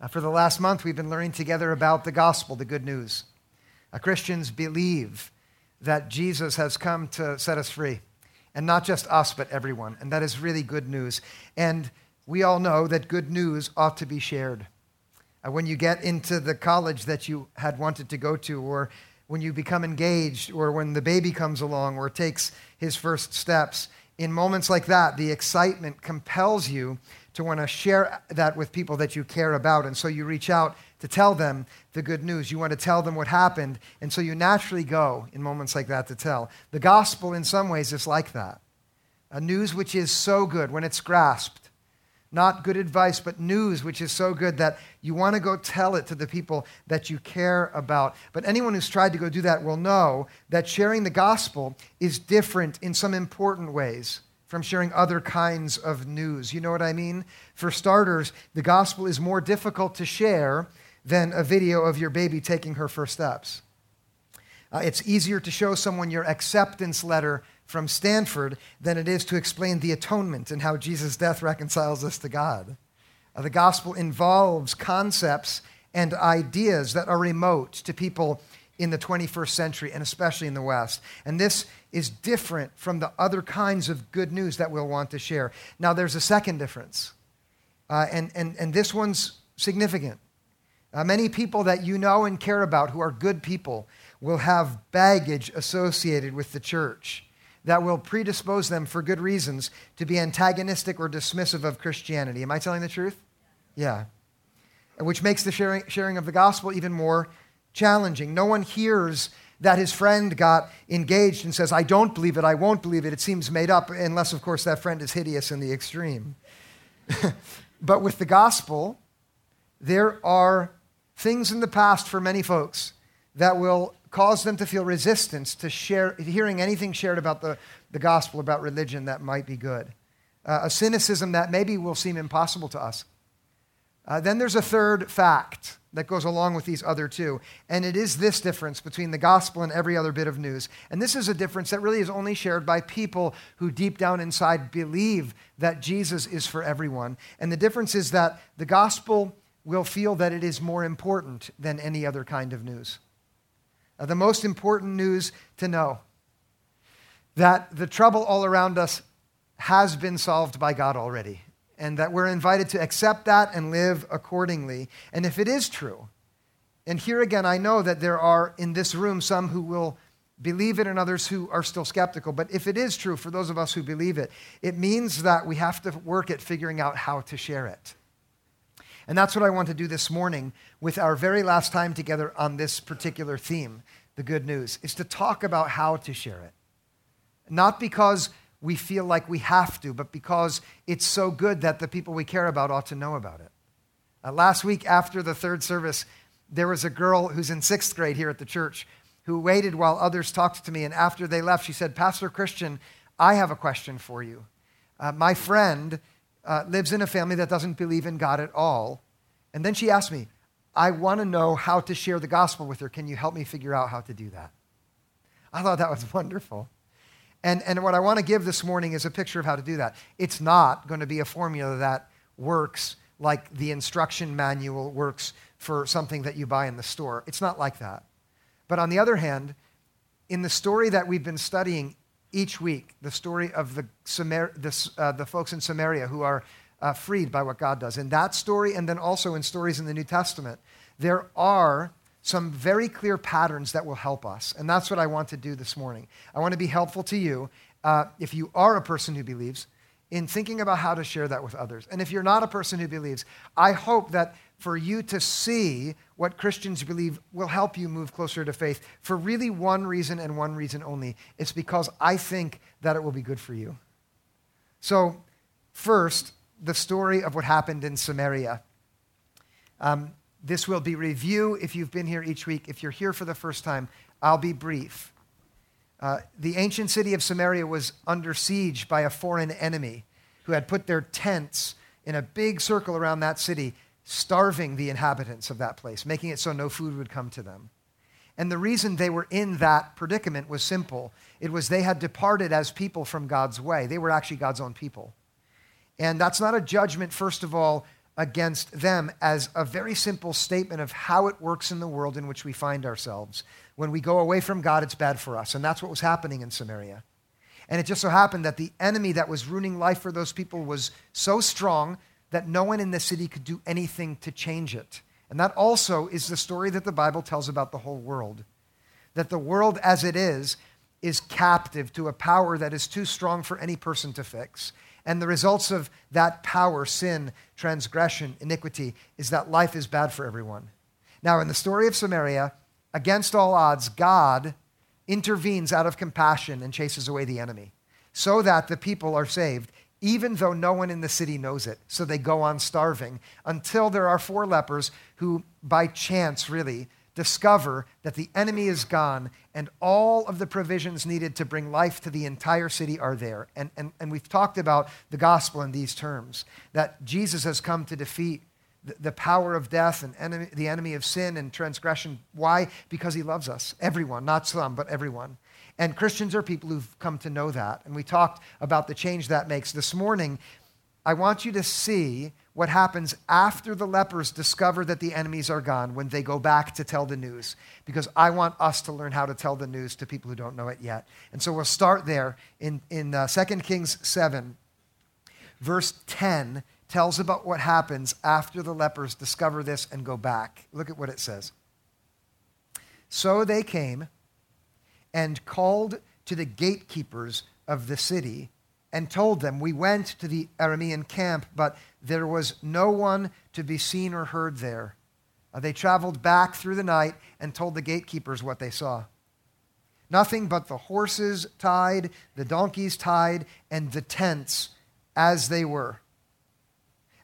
Uh, for the last month, we've been learning together about the gospel, the good news. Uh, Christians believe that Jesus has come to set us free, and not just us, but everyone. And that is really good news. And we all know that good news ought to be shared. Uh, when you get into the college that you had wanted to go to, or when you become engaged, or when the baby comes along, or takes his first steps, in moments like that, the excitement compels you to want to share that with people that you care about. And so you reach out to tell them the good news. You want to tell them what happened. And so you naturally go in moments like that to tell. The gospel, in some ways, is like that a news which is so good when it's grasped. Not good advice, but news which is so good that you want to go tell it to the people that you care about. But anyone who's tried to go do that will know that sharing the gospel is different in some important ways from sharing other kinds of news. You know what I mean? For starters, the gospel is more difficult to share than a video of your baby taking her first steps. Uh, it's easier to show someone your acceptance letter from Stanford than it is to explain the atonement and how Jesus' death reconciles us to God. Uh, the gospel involves concepts and ideas that are remote to people in the 21st century and especially in the West. And this is different from the other kinds of good news that we'll want to share. Now, there's a second difference, uh, and, and, and this one's significant. Uh, many people that you know and care about who are good people will have baggage associated with the church that will predispose them for good reasons to be antagonistic or dismissive of Christianity. Am I telling the truth? Yeah. Which makes the sharing, sharing of the gospel even more challenging. No one hears that his friend got engaged and says, I don't believe it, I won't believe it. It seems made up, unless, of course, that friend is hideous in the extreme. but with the gospel, there are things in the past for many folks that will cause them to feel resistance to share, hearing anything shared about the, the gospel, about religion that might be good. Uh, a cynicism that maybe will seem impossible to us. Uh, then there's a third fact that goes along with these other two. And it is this difference between the gospel and every other bit of news. And this is a difference that really is only shared by people who deep down inside believe that Jesus is for everyone. And the difference is that the gospel will feel that it is more important than any other kind of news. Uh, the most important news to know that the trouble all around us has been solved by God already and that we're invited to accept that and live accordingly. And if it is true, and here again, I know that there are in this room some who will believe it and others who are still skeptical, but if it is true for those of us who believe it, it means that we have to work at figuring out how to share it. And that's what I want to do this morning with our very last time together on this particular theme, the good news, is to talk about how to share it. Not because we feel like we have to, but because it's so good that the people we care about ought to know about it. Uh, last week, after the third service, there was a girl who's in sixth grade here at the church who waited while others talked to me. And after they left, she said, Pastor Christian, I have a question for you. Uh, my friend uh, lives in a family that doesn't believe in God at all. And then she asked me, I want to know how to share the gospel with her. Can you help me figure out how to do that? I thought that was wonderful. And, and what I want to give this morning is a picture of how to do that. It's not going to be a formula that works like the instruction manual works for something that you buy in the store. It's not like that. But on the other hand, in the story that we've been studying each week, the story of the, Samar- the, uh, the folks in Samaria who are uh, freed by what God does, in that story, and then also in stories in the New Testament, there are some very clear patterns that will help us. And that's what I want to do this morning. I want to be helpful to you, uh, if you are a person who believes, in thinking about how to share that with others. And if you're not a person who believes, I hope that for you to see what Christians believe will help you move closer to faith for really one reason and one reason only. It's because I think that it will be good for you. So, first, the story of what happened in Samaria. Um, this will be review if you've been here each week. If you're here for the first time, I'll be brief. Uh, the ancient city of Samaria was under siege by a foreign enemy who had put their tents in a big circle around that city, starving the inhabitants of that place, making it so no food would come to them. And the reason they were in that predicament was simple it was they had departed as people from God's way. They were actually God's own people. And that's not a judgment, first of all, against them as a very simple statement of how it works in the world in which we find ourselves. When we go away from God, it's bad for us. And that's what was happening in Samaria. And it just so happened that the enemy that was ruining life for those people was so strong that no one in the city could do anything to change it. And that also is the story that the Bible tells about the whole world. That the world as it is is captive to a power that is too strong for any person to fix. And the results of that power, sin, transgression, iniquity, is that life is bad for everyone. Now, in the story of Samaria, against all odds, God intervenes out of compassion and chases away the enemy so that the people are saved, even though no one in the city knows it. So they go on starving until there are four lepers who, by chance, really, discover that the enemy is gone and all of the provisions needed to bring life to the entire city are there. And, and, and we've talked about the gospel in these terms that Jesus has come to defeat the, the power of death and enemy, the enemy of sin and transgression. Why? Because he loves us. Everyone, not some, but everyone. And Christians are people who've come to know that. And we talked about the change that makes. This morning, I want you to see what happens after the lepers discover that the enemies are gone when they go back to tell the news. Because I want us to learn how to tell the news to people who don't know it yet. And so we'll start there in, in uh, 2 Kings 7, verse 10 tells about what happens after the lepers discover this and go back. Look at what it says. So they came and called to the gatekeepers of the city and told them, We went to the Aramean camp, but there was no one to be seen or heard there. Uh, they traveled back through the night and told the gatekeepers what they saw. Nothing but the horses tied, the donkeys tied, and the tents as they were.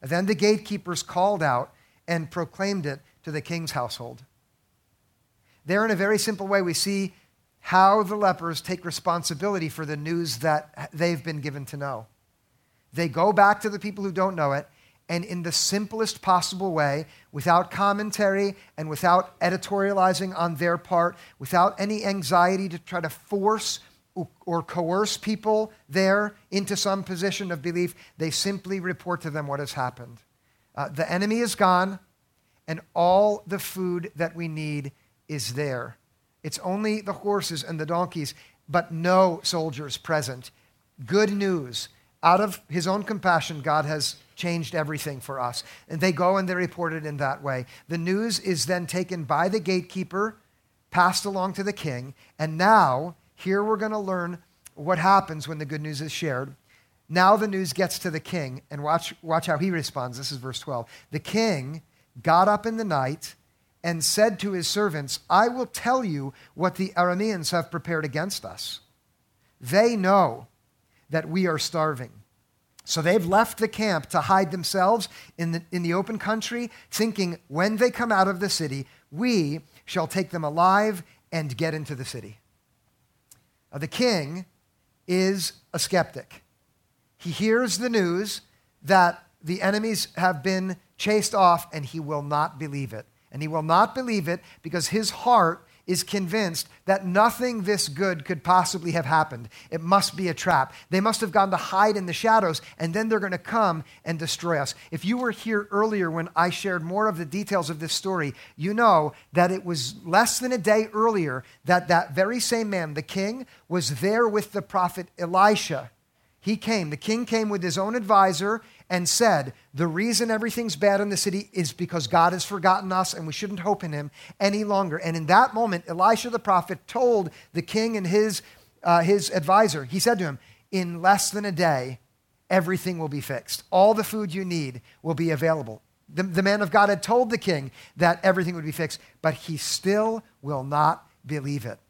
And then the gatekeepers called out and proclaimed it to the king's household. There, in a very simple way, we see how the lepers take responsibility for the news that they've been given to know. They go back to the people who don't know it, and in the simplest possible way, without commentary and without editorializing on their part, without any anxiety to try to force or coerce people there into some position of belief, they simply report to them what has happened. Uh, the enemy is gone, and all the food that we need is there. It's only the horses and the donkeys, but no soldiers present. Good news. Out of his own compassion, God has changed everything for us. And they go and they report it in that way. The news is then taken by the gatekeeper, passed along to the king, and now, here we're going to learn what happens when the good news is shared. Now the news gets to the king, and watch, watch how he responds. This is verse 12. The king got up in the night and said to his servants, I will tell you what the Arameans have prepared against us. They know that we are starving. So they've left the camp to hide themselves in the, in the open country, thinking when they come out of the city, we shall take them alive and get into the city. Now, the king is a skeptic. He hears the news that the enemies have been chased off, and he will not believe it. And he will not believe it because his heart is convinced that nothing this good could possibly have happened. It must be a trap. They must have gone to hide in the shadows, and then they're going to come and destroy us. If you were here earlier when I shared more of the details of this story, you know that it was less than a day earlier that that very same man, the king, was there with the prophet Elisha. He came. The king came with his own advisor and said, The reason everything's bad in the city is because God has forgotten us and we shouldn't hope in him any longer. And in that moment, Elisha the prophet told the king and his, uh, his advisor, he said to him, In less than a day, everything will be fixed. All the food you need will be available. The, the man of God had told the king that everything would be fixed, but he still will not believe it.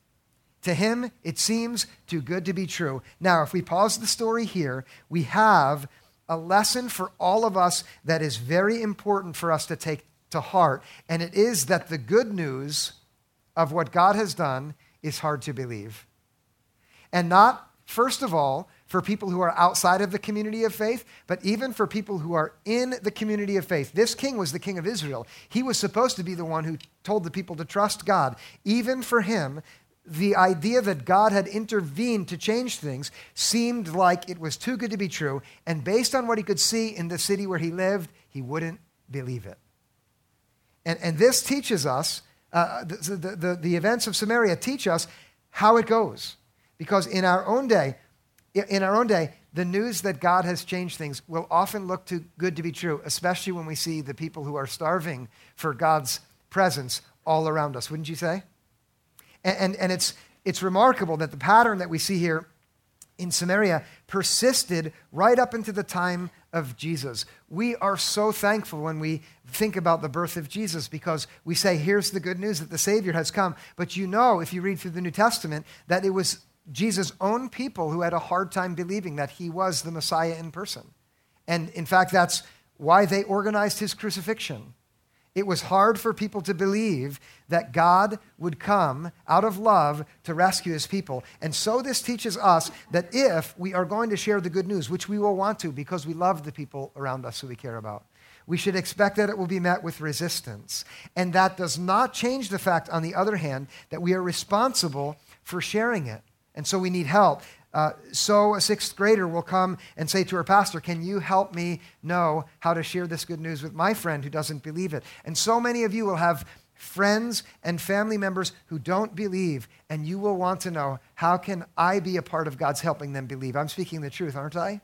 To him, it seems too good to be true. Now, if we pause the story here, we have a lesson for all of us that is very important for us to take to heart. And it is that the good news of what God has done is hard to believe. And not, first of all, for people who are outside of the community of faith, but even for people who are in the community of faith. This king was the king of Israel. He was supposed to be the one who told the people to trust God. Even for him, the idea that God had intervened to change things seemed like it was too good to be true. And based on what he could see in the city where he lived, he wouldn't believe it. And, and this teaches us, uh, the, the, the, the events of Samaria teach us how it goes. Because in our own day, in our own day, the news that God has changed things will often look too good to be true, especially when we see the people who are starving for God's presence all around us, wouldn't you say? And, and, and it's, it's remarkable that the pattern that we see here in Samaria persisted right up into the time of Jesus. We are so thankful when we think about the birth of Jesus because we say, here's the good news that the Savior has come. But you know, if you read through the New Testament, that it was Jesus' own people who had a hard time believing that he was the Messiah in person. And in fact, that's why they organized his crucifixion. It was hard for people to believe that God would come out of love to rescue his people. And so this teaches us that if we are going to share the good news, which we will want to because we love the people around us who we care about, we should expect that it will be met with resistance. And that does not change the fact, on the other hand, that we are responsible for sharing it. And so we need help. Uh, so a sixth grader will come and say to her pastor, Can you help me know how to share this good news with my friend who doesn't believe it? And so many of you will have friends and family members who don't believe, and you will want to know, How can I be a part of God's helping them believe? I'm speaking the truth, aren't I?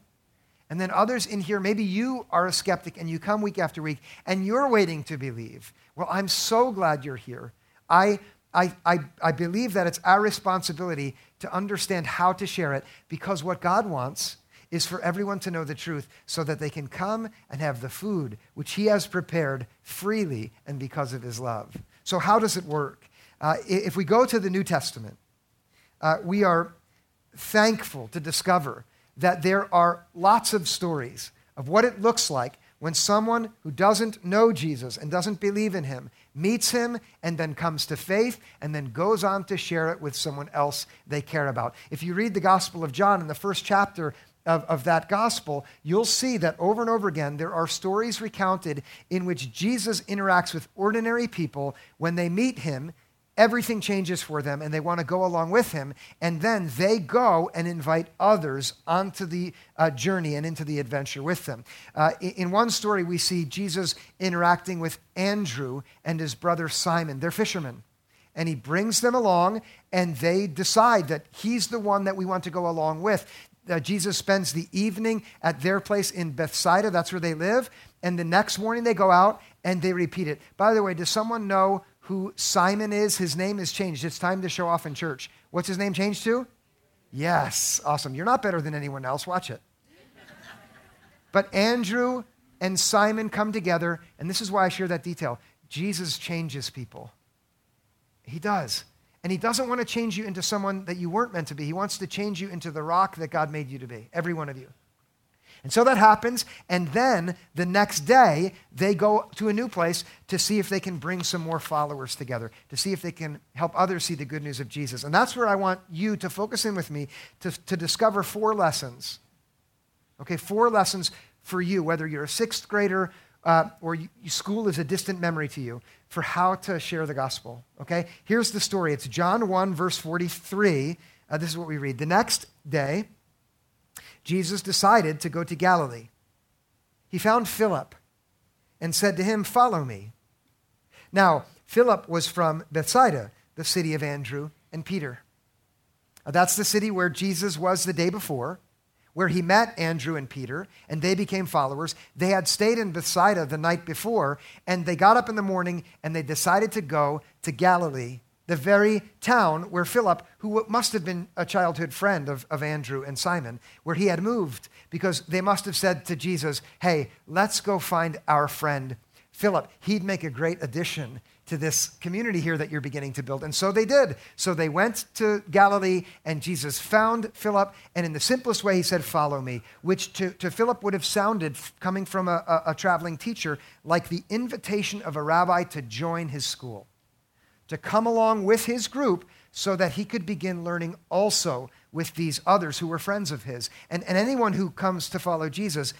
And then others in here, maybe you are a skeptic and you come week after week and you're waiting to believe. Well, I'm so glad you're here. I I, I, I believe that it's our responsibility to understand how to share it because what God wants is for everyone to know the truth so that they can come and have the food which He has prepared freely and because of His love. So, how does it work? Uh, if we go to the New Testament, uh, we are thankful to discover that there are lots of stories of what it looks like when someone who doesn't know Jesus and doesn't believe in him meets him and then comes to faith and then goes on to share it with someone else they care about. If you read the Gospel of John in the first chapter, of, of, that gospel, you'll see that over and over again, there are stories recounted in which Jesus interacts with ordinary people. When they meet him, everything changes for them and they want to go along with him. And then they go and invite others onto the uh, journey and into the adventure with them. Uh, in one story, we see Jesus interacting with Andrew and his brother Simon. They're fishermen. And he brings them along, and they decide that he's the one that we want to go along with. Uh, Jesus spends the evening at their place in Bethsaida. That's where they live. And the next morning they go out and they repeat it. By the way, does someone know who Simon is. His name is changed. It's time to show off in church. What's his name changed to? Yes, awesome. You're not better than anyone else. Watch it. But Andrew and Simon come together, and this is why I share that detail. Jesus changes people. He does. And he doesn't want to change you into someone that you weren't meant to be. He wants to change you into the rock that God made you to be, every one of you. And so that happens, and then the next day, they go to a new place to see if they can bring some more followers together, to see if they can help others see the good news of Jesus. And that's where I want you to focus in with me to, to discover four lessons. Okay, four lessons for you, whether you're a sixth grader uh, or you, school is a distant memory to you, for how to share the gospel. Okay, here's the story it's John 1, verse 43. Uh, this is what we read. The next day, Jesus decided to go to Galilee. He found Philip and said to him, Follow me. Now, Philip was from Bethsaida, the city of Andrew and Peter. That's the city where Jesus was the day before, where he met Andrew and Peter, and they became followers. They had stayed in Bethsaida the night before, and they got up in the morning and they decided to go to Galilee the very town where Philip, who must have been a childhood friend of, of Andrew and Simon, where he had moved, because they must have said to Jesus, Hey, let's go find our friend Philip. He'd make a great addition to this community here that you're beginning to build. And so they did. So they went to Galilee, and Jesus found Philip, and in the simplest way, he said, Follow me, which to, to Philip would have sounded, coming from a, a, a traveling teacher, like the invitation of a rabbi to join his school to come along with his group so that he could begin learning also with these others who were friends of his. And, and anyone who comes to follow Jesus,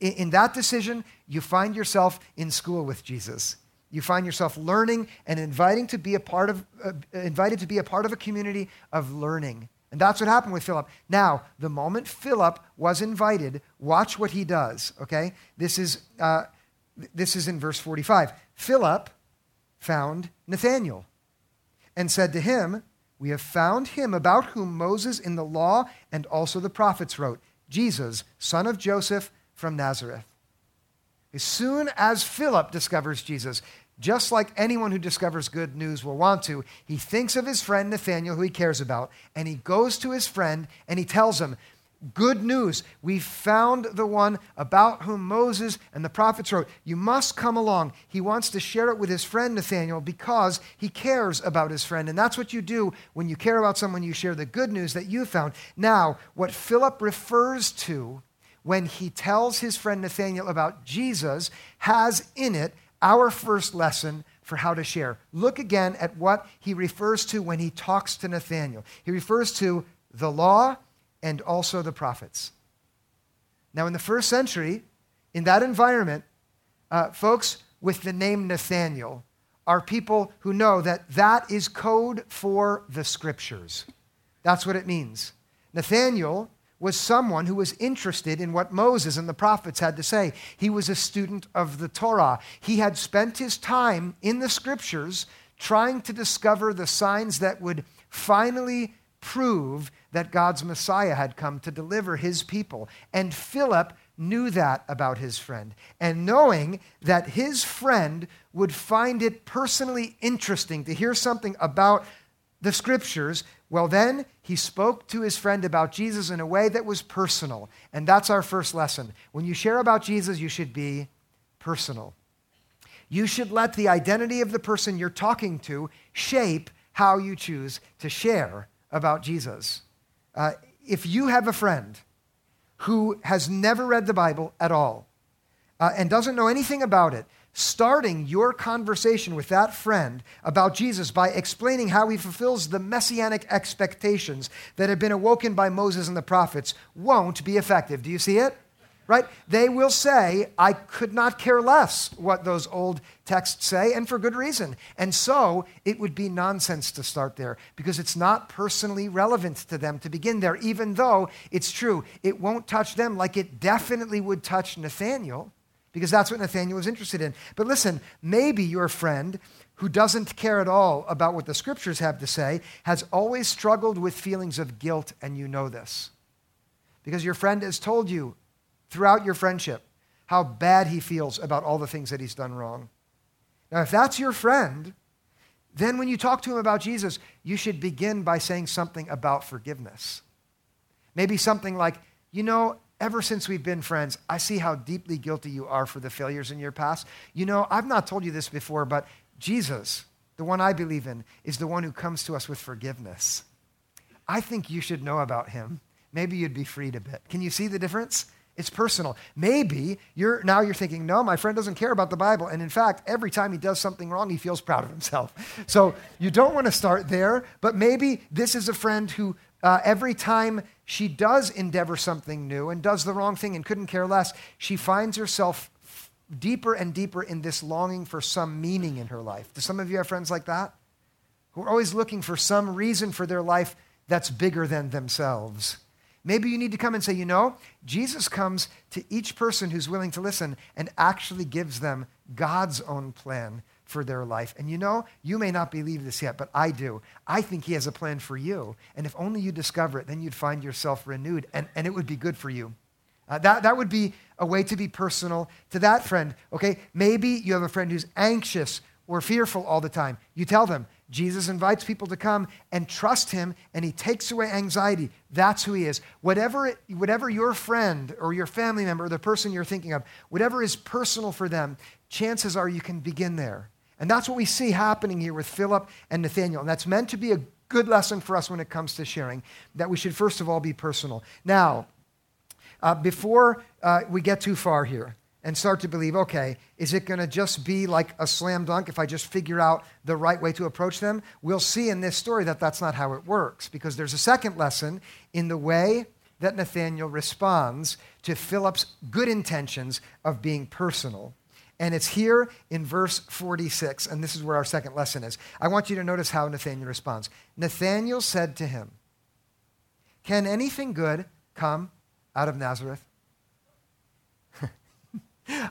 in, in that decision, you find yourself in school with Jesus. You find yourself learning and inviting to be a part of, uh, invited to be a part of a community of learning. And that's what happened with Philip. Now, the moment Philip was invited, watch what he does, okay? This is uh, This is in verse 45. Philip found Nathanael and said to him, We have found him about whom Moses in the law and also the prophets wrote, Jesus, son of Joseph from Nazareth. As soon as Philip discovers Jesus, just like anyone who discovers good news will want to, he thinks of his friend Nathanael, who he cares about, and he goes to his friend and he tells him, Good news. We found the one about whom Moses and the prophets wrote. You must come along. He wants to share it with his friend Nathanael because he cares about his friend. And that's what you do when you care about someone, you share the good news that you found. Now, what Philip refers to when he tells his friend Nathanael about Jesus has in it our first lesson for how to share. Look again at what he refers to when he talks to Nathanael. He refers to the law and also the prophets. Now, in the first century, in that environment, uh, folks with the name Nathaniel are people who know that that is code for the scriptures. That's what it means. Nathaniel was someone who was interested in what Moses and the prophets had to say. He was a student of the Torah. He had spent his time in the scriptures trying to discover the signs that would finally prove that God's Messiah had come to deliver his people. And Philip knew that about his friend. And knowing that his friend would find it personally interesting to hear something about the scriptures, well, then he spoke to his friend about Jesus in a way that was personal. And that's our first lesson. When you share about Jesus, you should be personal. You should let the identity of the person you're talking to shape how you choose to share about Jesus. Uh, if you have a friend who has never read the Bible at all uh, and doesn't know anything about it, starting your conversation with that friend about Jesus by explaining how he fulfills the messianic expectations that have been awoken by Moses and the prophets won't be effective. Do you see it? Right? They will say, I could not care less what those old texts say, and for good reason. And so it would be nonsense to start there because it's not personally relevant to them to begin there, even though it's true. It won't touch them like it definitely would touch Nathaniel because that's what Nathaniel was interested in. But listen, maybe your friend who doesn't care at all about what the scriptures have to say has always struggled with feelings of guilt, and you know this. Because your friend has told you throughout your friendship how bad he feels about all the things that he's done wrong. Now, if that's your friend, then when you talk to him about Jesus, you should begin by saying something about forgiveness. Maybe something like, you know, ever since we've been friends, I see how deeply guilty you are for the failures in your past. You know, I've not told you this before, but Jesus, the one I believe in, is the one who comes to us with forgiveness. I think you should know about him. Maybe you'd be freed a bit. Can you see the difference? It's personal. Maybe you're now you're thinking, no, my friend doesn't care about the Bible. And in fact, every time he does something wrong, he feels proud of himself. So you don't want to start there, but maybe this is a friend who uh, every time she does endeavor something new and does the wrong thing and couldn't care less, she finds herself deeper and deeper in this longing for some meaning in her life. Do some of you have friends like that? Who are always looking for some reason for their life that's bigger than themselves. Maybe you need to come and say, you know, Jesus comes to each person who's willing to listen and actually gives them God's own plan for their life. And you know, you may not believe this yet, but I do. I think He has a plan for you. And if only you discover it, then you'd find yourself renewed, and, and it would be good for you. Uh, that, that would be a way to be personal to that friend, okay? Maybe you have a friend who's anxious or fearful all the time. You tell them, Jesus invites people to come and trust him, and he takes away anxiety. That's who he is. Whatever, it, whatever your friend or your family member or the person you're thinking of, whatever is personal for them, chances are you can begin there. And that's what we see happening here with Philip and Nathaniel. And that's meant to be a good lesson for us when it comes to sharing, that we should first of all be personal. Now, uh, before uh, we get too far here, and start to believe, okay, is it going to just be like a slam dunk if I just figure out the right way to approach them? We'll see in this story that that's not how it works because there's a second lesson in the way that Nathaniel responds to Philip's good intentions of being personal. And it's here in verse 46, and this is where our second lesson is. I want you to notice how Nathaniel responds. Nathaniel said to him, Can anything good come out of Nazareth?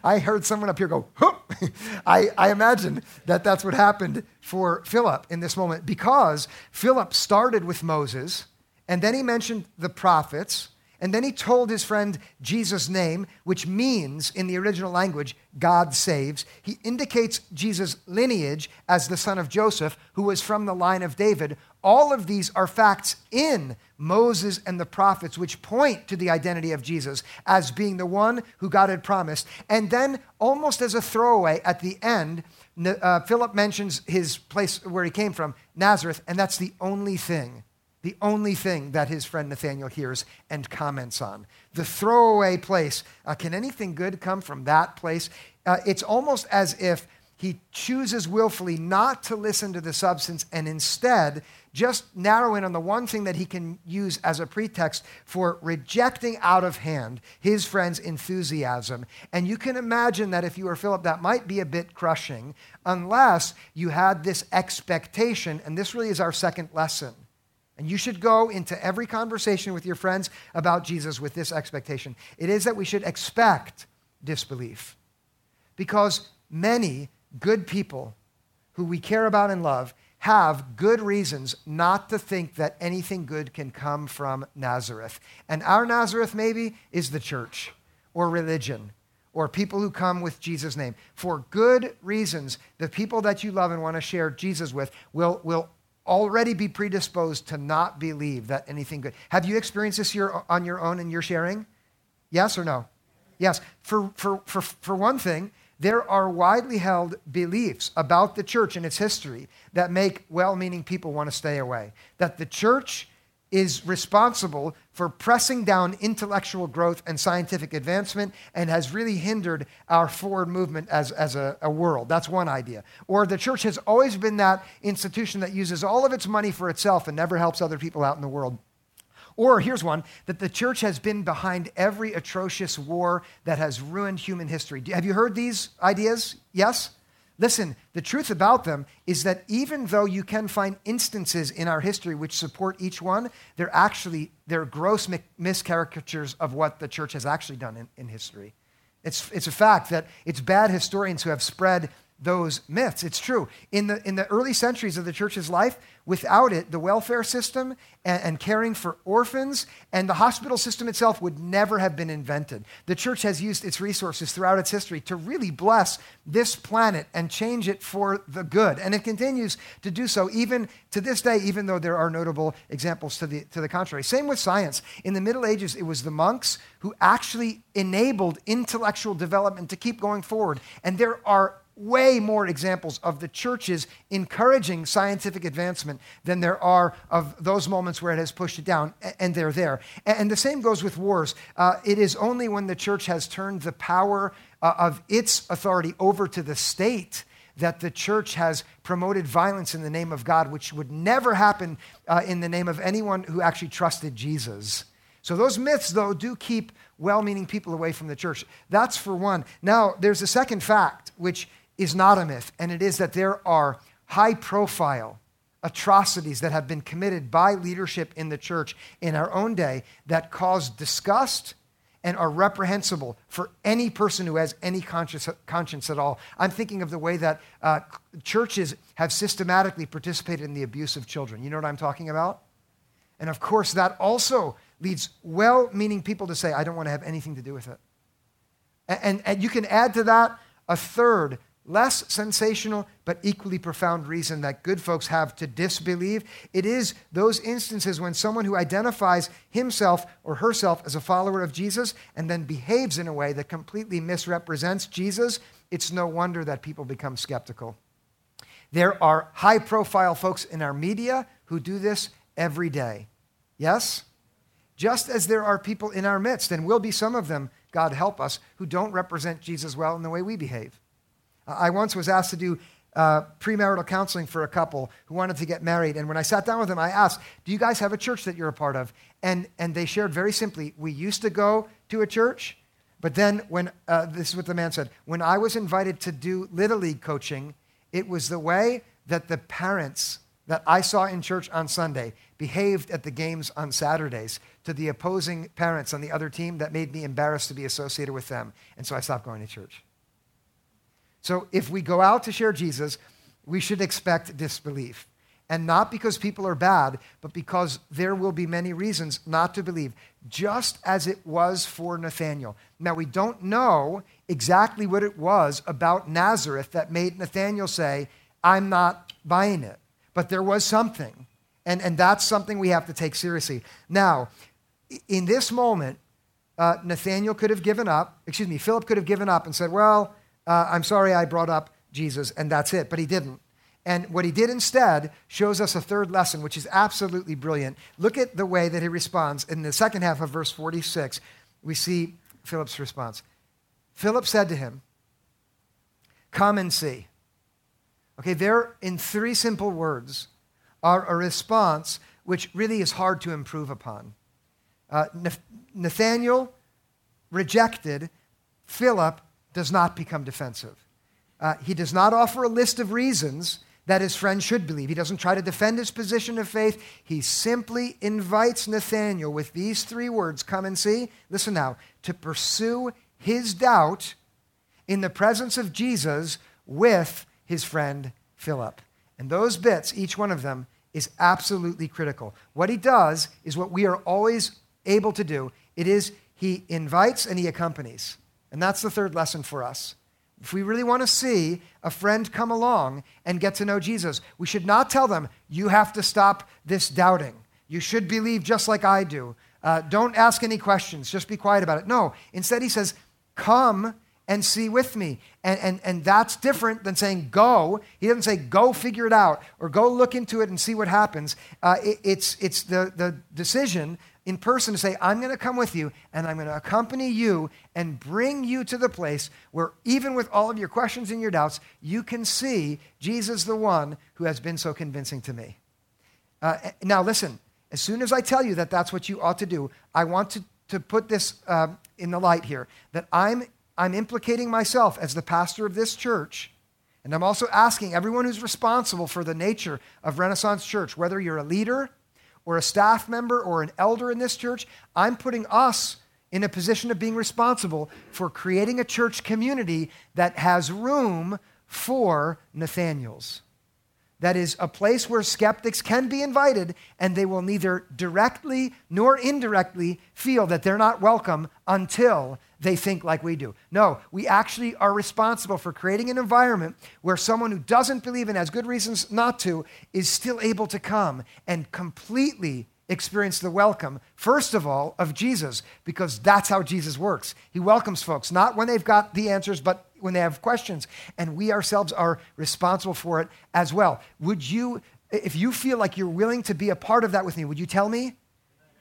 I heard someone up here go, I, I imagine that that's what happened for Philip in this moment because Philip started with Moses and then he mentioned the prophets and then he told his friend Jesus' name, which means in the original language, God saves. He indicates Jesus' lineage as the son of Joseph, who was from the line of David. All of these are facts in Moses and the prophets, which point to the identity of Jesus as being the one who God had promised. And then, almost as a throwaway at the end, uh, Philip mentions his place where he came from, Nazareth, and that's the only thing the only thing that his friend Nathaniel hears and comments on. The throwaway place. Uh, can anything good come from that place? Uh, it's almost as if he chooses willfully not to listen to the substance and instead just narrow in on the one thing that he can use as a pretext for rejecting out of hand his friend's enthusiasm. And you can imagine that if you were Philip, that might be a bit crushing unless you had this expectation. And this really is our second lesson and you should go into every conversation with your friends about Jesus with this expectation it is that we should expect disbelief. Because many good people who we care about and love have good reasons not to think that anything good can come from Nazareth. And our Nazareth, maybe, is the church or religion or people who come with Jesus' name. For good reasons, the people that you love and want to share Jesus with will, will already be predisposed to not believe that anything good. Have you experienced this year on your own and you're sharing? Yes or no? Yes. For, for, for, for one thing, there are widely held beliefs about the church and its history that make well meaning people want to stay away. That the church is responsible for pressing down intellectual growth and scientific advancement and has really hindered our forward movement as, as a, a, world. That's one idea. Or the church has always been that institution that uses all of its money for itself and never helps other people out in the world. Or here's one that the church has been behind every atrocious war that has ruined human history. Have you heard these ideas? Yes? Listen, the truth about them is that even though you can find instances in our history which support each one, they're actually they're gross miscaricatures of what the church has actually done in, in history. It's, it's a fact that it's bad historians who have spread those myths. It's true. In the, in the early centuries of the church's life, without it, the welfare system and, and, caring for orphans and the hospital system itself would never have been invented. The church has used its resources throughout its history to really bless this planet and change it for the good. And it continues to do so even to this day, even though there are notable examples to the, to the contrary. Same with science. In the Middle Ages, it was the monks who actually enabled intellectual development to keep going forward. And there are way more examples of the churches encouraging scientific advancement than there are of those moments where it has pushed it down, and they're there. And the same goes with wars. Uh, it is only when the church has turned the power uh, of its authority over to the state that the church has promoted violence in the name of God, which would never happen uh, in the name of anyone who actually trusted Jesus. So, those myths, though, do keep well meaning people away from the church. That's for one. Now, there's a second fact, which is not a myth, and it is that there are high profile atrocities that have been committed by leadership in the church in our own day that cause disgust and are reprehensible for any person who has any conscience, conscience at all. I'm thinking of the way that uh, churches have systematically participated in the abuse of children. You know what I'm talking about? And of course, that also leads well meaning people to say, I don't want to have anything to do with it. And, and, and you can add to that a third less sensational but equally profound reason that good folks have to disbelieve. It is those instances when someone who identifies himself or herself as a follower of Jesus and then behaves in a way that completely misrepresents Jesus, it's no wonder that people become skeptical. There are high profile folks in our media who do this every day. Yes? Just as there are people in our midst, and will be some of them, God help us, who don't represent Jesus well in the way we behave. I once was asked to do uh, premarital counseling for a couple who wanted to get married. And when I sat down with them, I asked, Do you guys have a church that you're a part of? And, and they shared very simply, We used to go to a church, but then when, uh, this is what the man said, when I was invited to do Little League coaching, it was the way that the parents that I saw in church on Sunday behaved at the games on Saturdays to the opposing parents on the other team that made me embarrassed to be associated with them. And so I stopped going to church. So if we go out to share Jesus, we should expect disbelief. And not because people are bad, but because there will be many reasons not to believe, just as it was for Nathanael. Now, we don't know exactly what it was about Nazareth that made Nathanael say, I'm not buying it. But there was something. And, and that's something we have to take seriously. Now, in this moment, uh, Nathanael could have given up, excuse me, Philip could have given up and said, Well, uh, I'm sorry I brought up Jesus, and that's it. But he didn't. And what he did instead shows us a third lesson, which is absolutely brilliant. Look at the way that he responds. In the second half of verse 46, we see Philip's response. Philip said to him, Come and see. Okay, there in three simple words are a response which really is hard to improve upon. Uh, Nathanael rejected, Philip does not become defensive. Uh, he does not offer a list of reasons that his friend should believe. He doesn't try to defend his position of faith. He simply invites Nathanael with these three words come and see. Listen now, to pursue his doubt in the presence of Jesus with his friend Philip. And those bits, each one of them, is absolutely critical. What he does is what we are always able to do it is he invites and he accompanies. And that's the third lesson for us. If we really want to see a friend come along and get to know Jesus, we should not tell them, you have to stop this doubting. You should believe just like I do. Uh, don't ask any questions. Just be quiet about it. No. Instead, he says, come and see with me. And, and, and that's different than saying go. He doesn't say go figure it out or go look into it and see what happens. Uh, it, it's, it's the, the decision in person to say, I'm going to come with you and I'm going to accompany you and bring you to the place where, even with all of your questions and your doubts, you can see Jesus, the one who has been so convincing to me. Uh, now, listen, as soon as I tell you that that's what you ought to do, I want to, to put this uh, in the light here that I'm, I'm implicating myself as the pastor of this church. And I'm also asking everyone who's responsible for the nature of Renaissance Church, whether you're a leader, or a staff member or an elder in this church, I'm putting us in a position of being responsible for creating a church community that has room for Nathaniels. That is a place where skeptics can be invited and they will neither directly nor indirectly feel that they're not welcome until they think like we do. No, we actually are responsible for creating an environment where someone who doesn't believe and has good reasons not to is still able to come and completely experience the welcome, first of all, of Jesus, because that's how Jesus works. He welcomes folks, not when they've got the answers, but when they have questions. And we ourselves are responsible for it as well. Would you, if you feel like you're willing to be a part of that with me, would you tell me?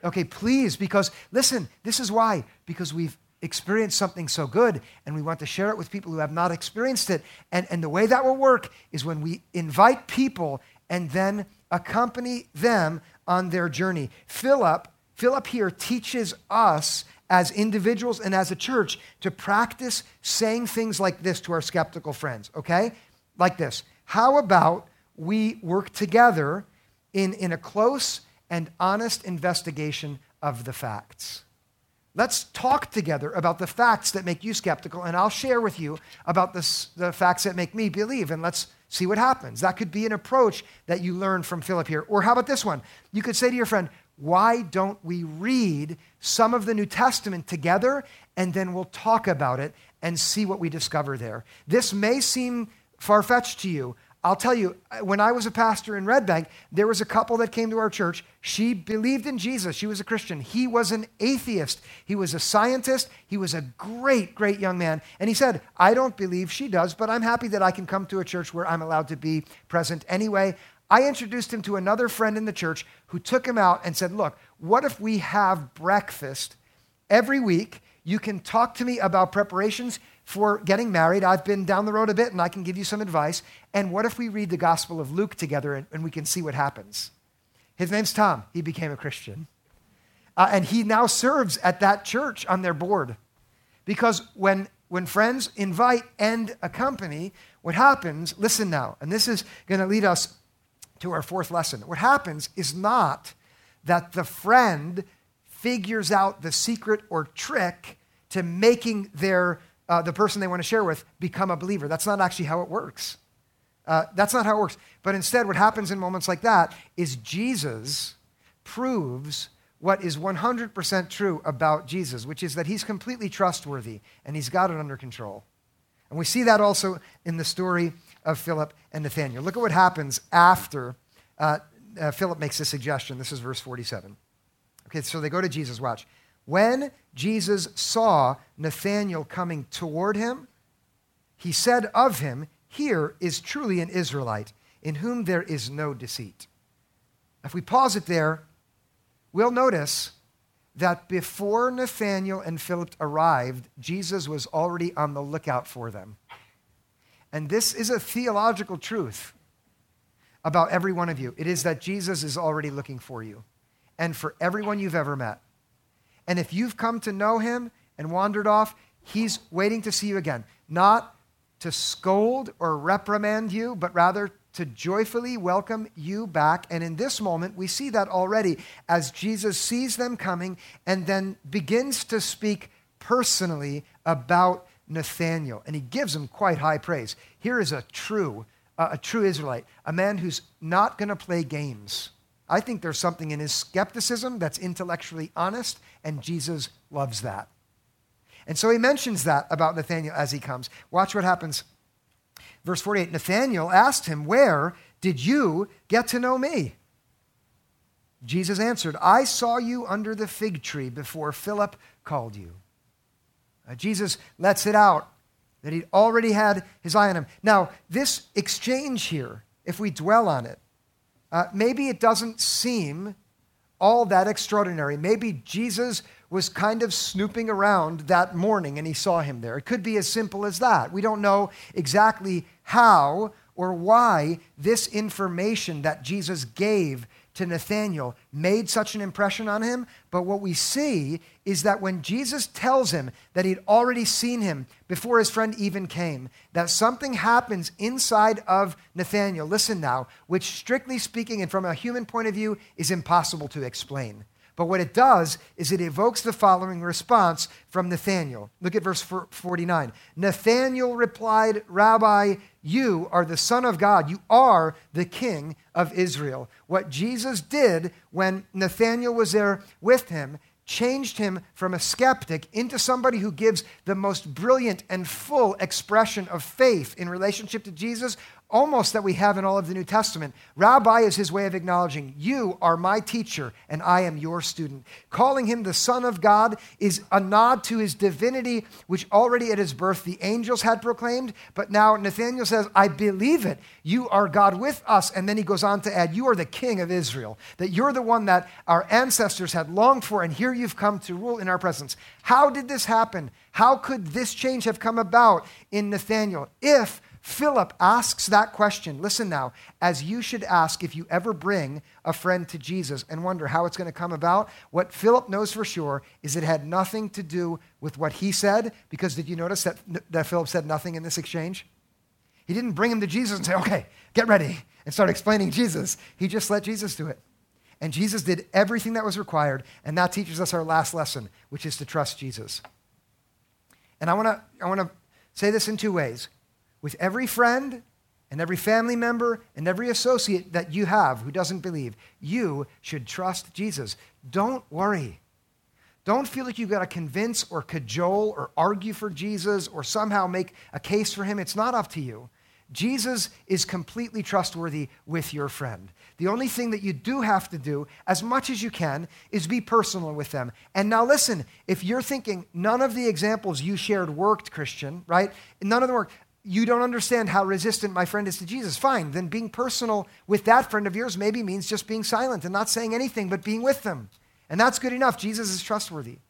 Okay, please, because listen, this is why. Because we've experienced something so good and we want to share it with people who have not experienced it. And, and the way that will work is when we invite people and then accompany them on their journey. Philip, Philip here teaches us as individuals and as a church to practice saying things like this to our skeptical friends, okay? Like this How about we work together in, in a close and honest investigation of the facts? Let's talk together about the facts that make you skeptical, and I'll share with you about the, the facts that make me believe, and let's see what happens. That could be an approach that you learn from Philip here. Or how about this one? You could say to your friend, why don't we read some of the New Testament together and then we'll talk about it and see what we discover there? This may seem far fetched to you, I'll tell you, uh, when I was a pastor in Red Bank, there was a couple that came to our church. She believed in Jesus. She was a Christian. He was an atheist. He was a scientist. He was a great, great young man. And he said, I don't believe she does, but I'm happy that I can come to a church where I'm allowed to be present anyway. I introduced him to another friend in the church who took him out and said, Look, what if we have breakfast every week? You can talk to me about preparations for getting married. I've been down the road a bit and I can give you some advice. And what if we read the Gospel of Luke together and, and we can see what happens? His name's Tom. He became a Christian. Uh, and he now serves at that church on their board. Because when, when friends invite and accompany, what happens, listen now, and this is going to lead us to our fourth lesson. What happens is not that the friend figures out the secret or trick to making their, uh, the person they want to share with become a believer. That's not actually how it works. Uh, that's not how it works. But instead, what happens in moments like that is Jesus proves what is 100% true about Jesus, which is that he's completely trustworthy and he's got it under control. And we see that also in the story of Philip and Nathaniel. Look at what happens after uh, uh, Philip makes this suggestion. This is verse 47. Okay, so they go to Jesus. Watch. When Jesus saw Nathanael coming toward him, he said of him, Here is truly an Israelite, in whom there is no deceit. If we pause it there, we'll notice that before Nathanael and Philip arrived, Jesus was already on the lookout for them. And this is a theological truth about every one of you. It is that Jesus is already looking for you and for everyone you've ever met. And if you've come to know him and wandered off, he's waiting to see you again. Not to scold or reprimand you, but rather to joyfully welcome you back. And in this moment, we see that already as Jesus sees them coming and then begins to speak personally about Nathanael. And he gives him quite high praise. Here is a true, uh, a true Israelite, a man who's not going to play games. I think there's something in his skepticism that's intellectually honest, and Jesus loves that. And so he mentions that about Nathanael as he comes. Watch what happens Verse 48 Nathanael asked him, Where did you get to know me? Jesus answered, I saw you under the fig tree before Philip called you. Uh, Jesus lets it out that he already had his eye on him. Now, this exchange here, if we dwell on it, uh, maybe it doesn't seem all that extraordinary. Maybe Jesus was kind of snooping around that morning and he saw him there. It could be as simple as that. We don't know exactly how or why this information that Jesus gave to Nathanael made such an impression on him, but what we see is that when Jesus tells him that he'd already seen him before his friend even came, that something happens inside of Nathanael, listen now, which strictly speaking and from a human point of view is impossible to explain. But what it does is it evokes the following response from Nathanael. Look at verse 49. Nathanael replied, Rabbi, you are the Son of God. You are the King of Israel. What Jesus did when Nathanael was there with him changed him from a skeptic into somebody who gives the most brilliant and full expression of faith in relationship to Jesus almost that we have in all of the New Testament. Rabbi is his way of acknowledging, You are my teacher, and I am your student. Calling him the Son of God is a nod to his divinity, which already at his birth the angels had proclaimed. But now Nathanael says, I believe it. You are God with us. And then he goes on to add, You are the King of Israel, that you're the one that our ancestors had longed for, and here you've come to rule in our presence. How did this happen? How could this change have come about in Nathanael? If Philip asks that question. Listen now, as you should ask if you ever bring a friend to Jesus and wonder how it's going to come about. What Philip knows for sure is it had nothing to do with what he said, because did you notice that, that Philip said nothing in this exchange? He didn't bring him to Jesus and say, okay, get ready, and start explaining Jesus. He just let Jesus do it. And Jesus did everything that was required, and that teaches us our last lesson, which is to trust Jesus. And I want to I want to say this in two ways with every friend and every family member and every associate that you have who doesn't believe, you should trust Jesus. Don't worry. Don't feel like you've got to convince or cajole or argue for Jesus or somehow make a case for him. It's not up to you. Jesus is completely trustworthy with your friend. The only thing that you do have to do, as much as you can, is be personal with them. And now, listen, if you're thinking none of the examples you shared worked, Christian, right? None of them worked you don't understand how resistant my friend is to Jesus. Fine, then being personal with that friend of yours maybe means just being silent and not saying anything, but being with them. And that's good enough. Jesus is trustworthy.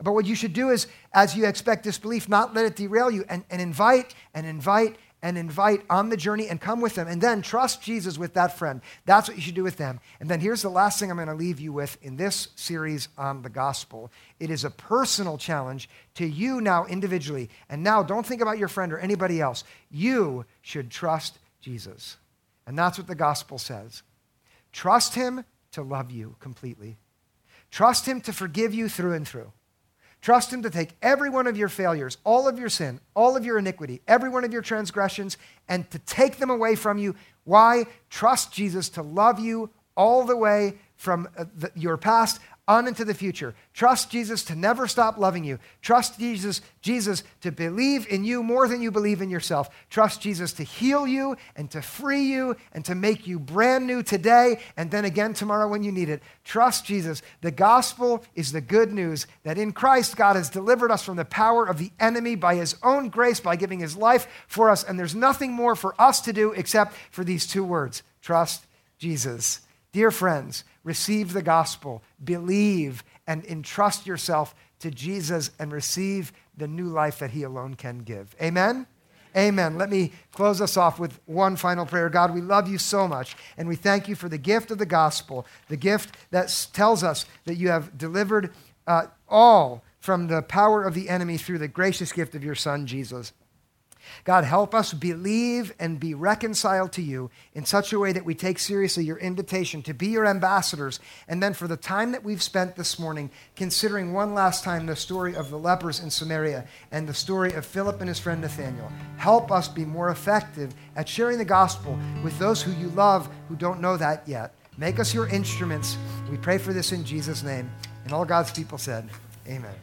But what you should do is, as you expect disbelief, not let it derail you and, and invite and invite and invite on the journey and come with them. And then trust Jesus with that friend. That's what you should do with them. And then here's the last thing I'm going to leave you with in this series on the gospel it is a personal challenge to you now individually. And now don't think about your friend or anybody else. You should trust Jesus. And that's what the gospel says. Trust Him to love you completely. Trust Him to forgive you through and through. Trust Him to take every one of your failures, all of your sin, all of your iniquity, every one of your transgressions, and to take them away from you. Why? Trust Jesus to love you all the way from uh, your past on into the future. Trust Jesus to never stop loving you. Trust Jesus, Jesus to believe in you more than you believe in yourself. Trust Jesus to heal you and to free you and to make you brand new today and then again tomorrow when you need it. Trust Jesus. The gospel is the good news that in Christ God has delivered us from the power of the enemy by his own grace by giving his life for us and there's nothing more for us to do except for these two words. Trust Jesus. Dear friends, receive the gospel, believe, and entrust yourself to Jesus and receive the new life that he alone can give. Amen? Amen. Let me close us off with one final prayer. God, we love you so much, and we thank you for the gift of the gospel, the gift that tells us that you have delivered uh, all from the power of the enemy through the gracious gift of your Son, Jesus. God, help us believe and be reconciled to you in such a way that we take seriously your invitation to be your ambassadors. And then, for the time that we've spent this morning, considering one last time the story of the lepers in Samaria and the story of Philip and his friend Nathanael, help us be more effective at sharing the gospel with those who you love who don't know that yet. Make us your instruments. We pray for this in Jesus' name. And all God's people said, Amen.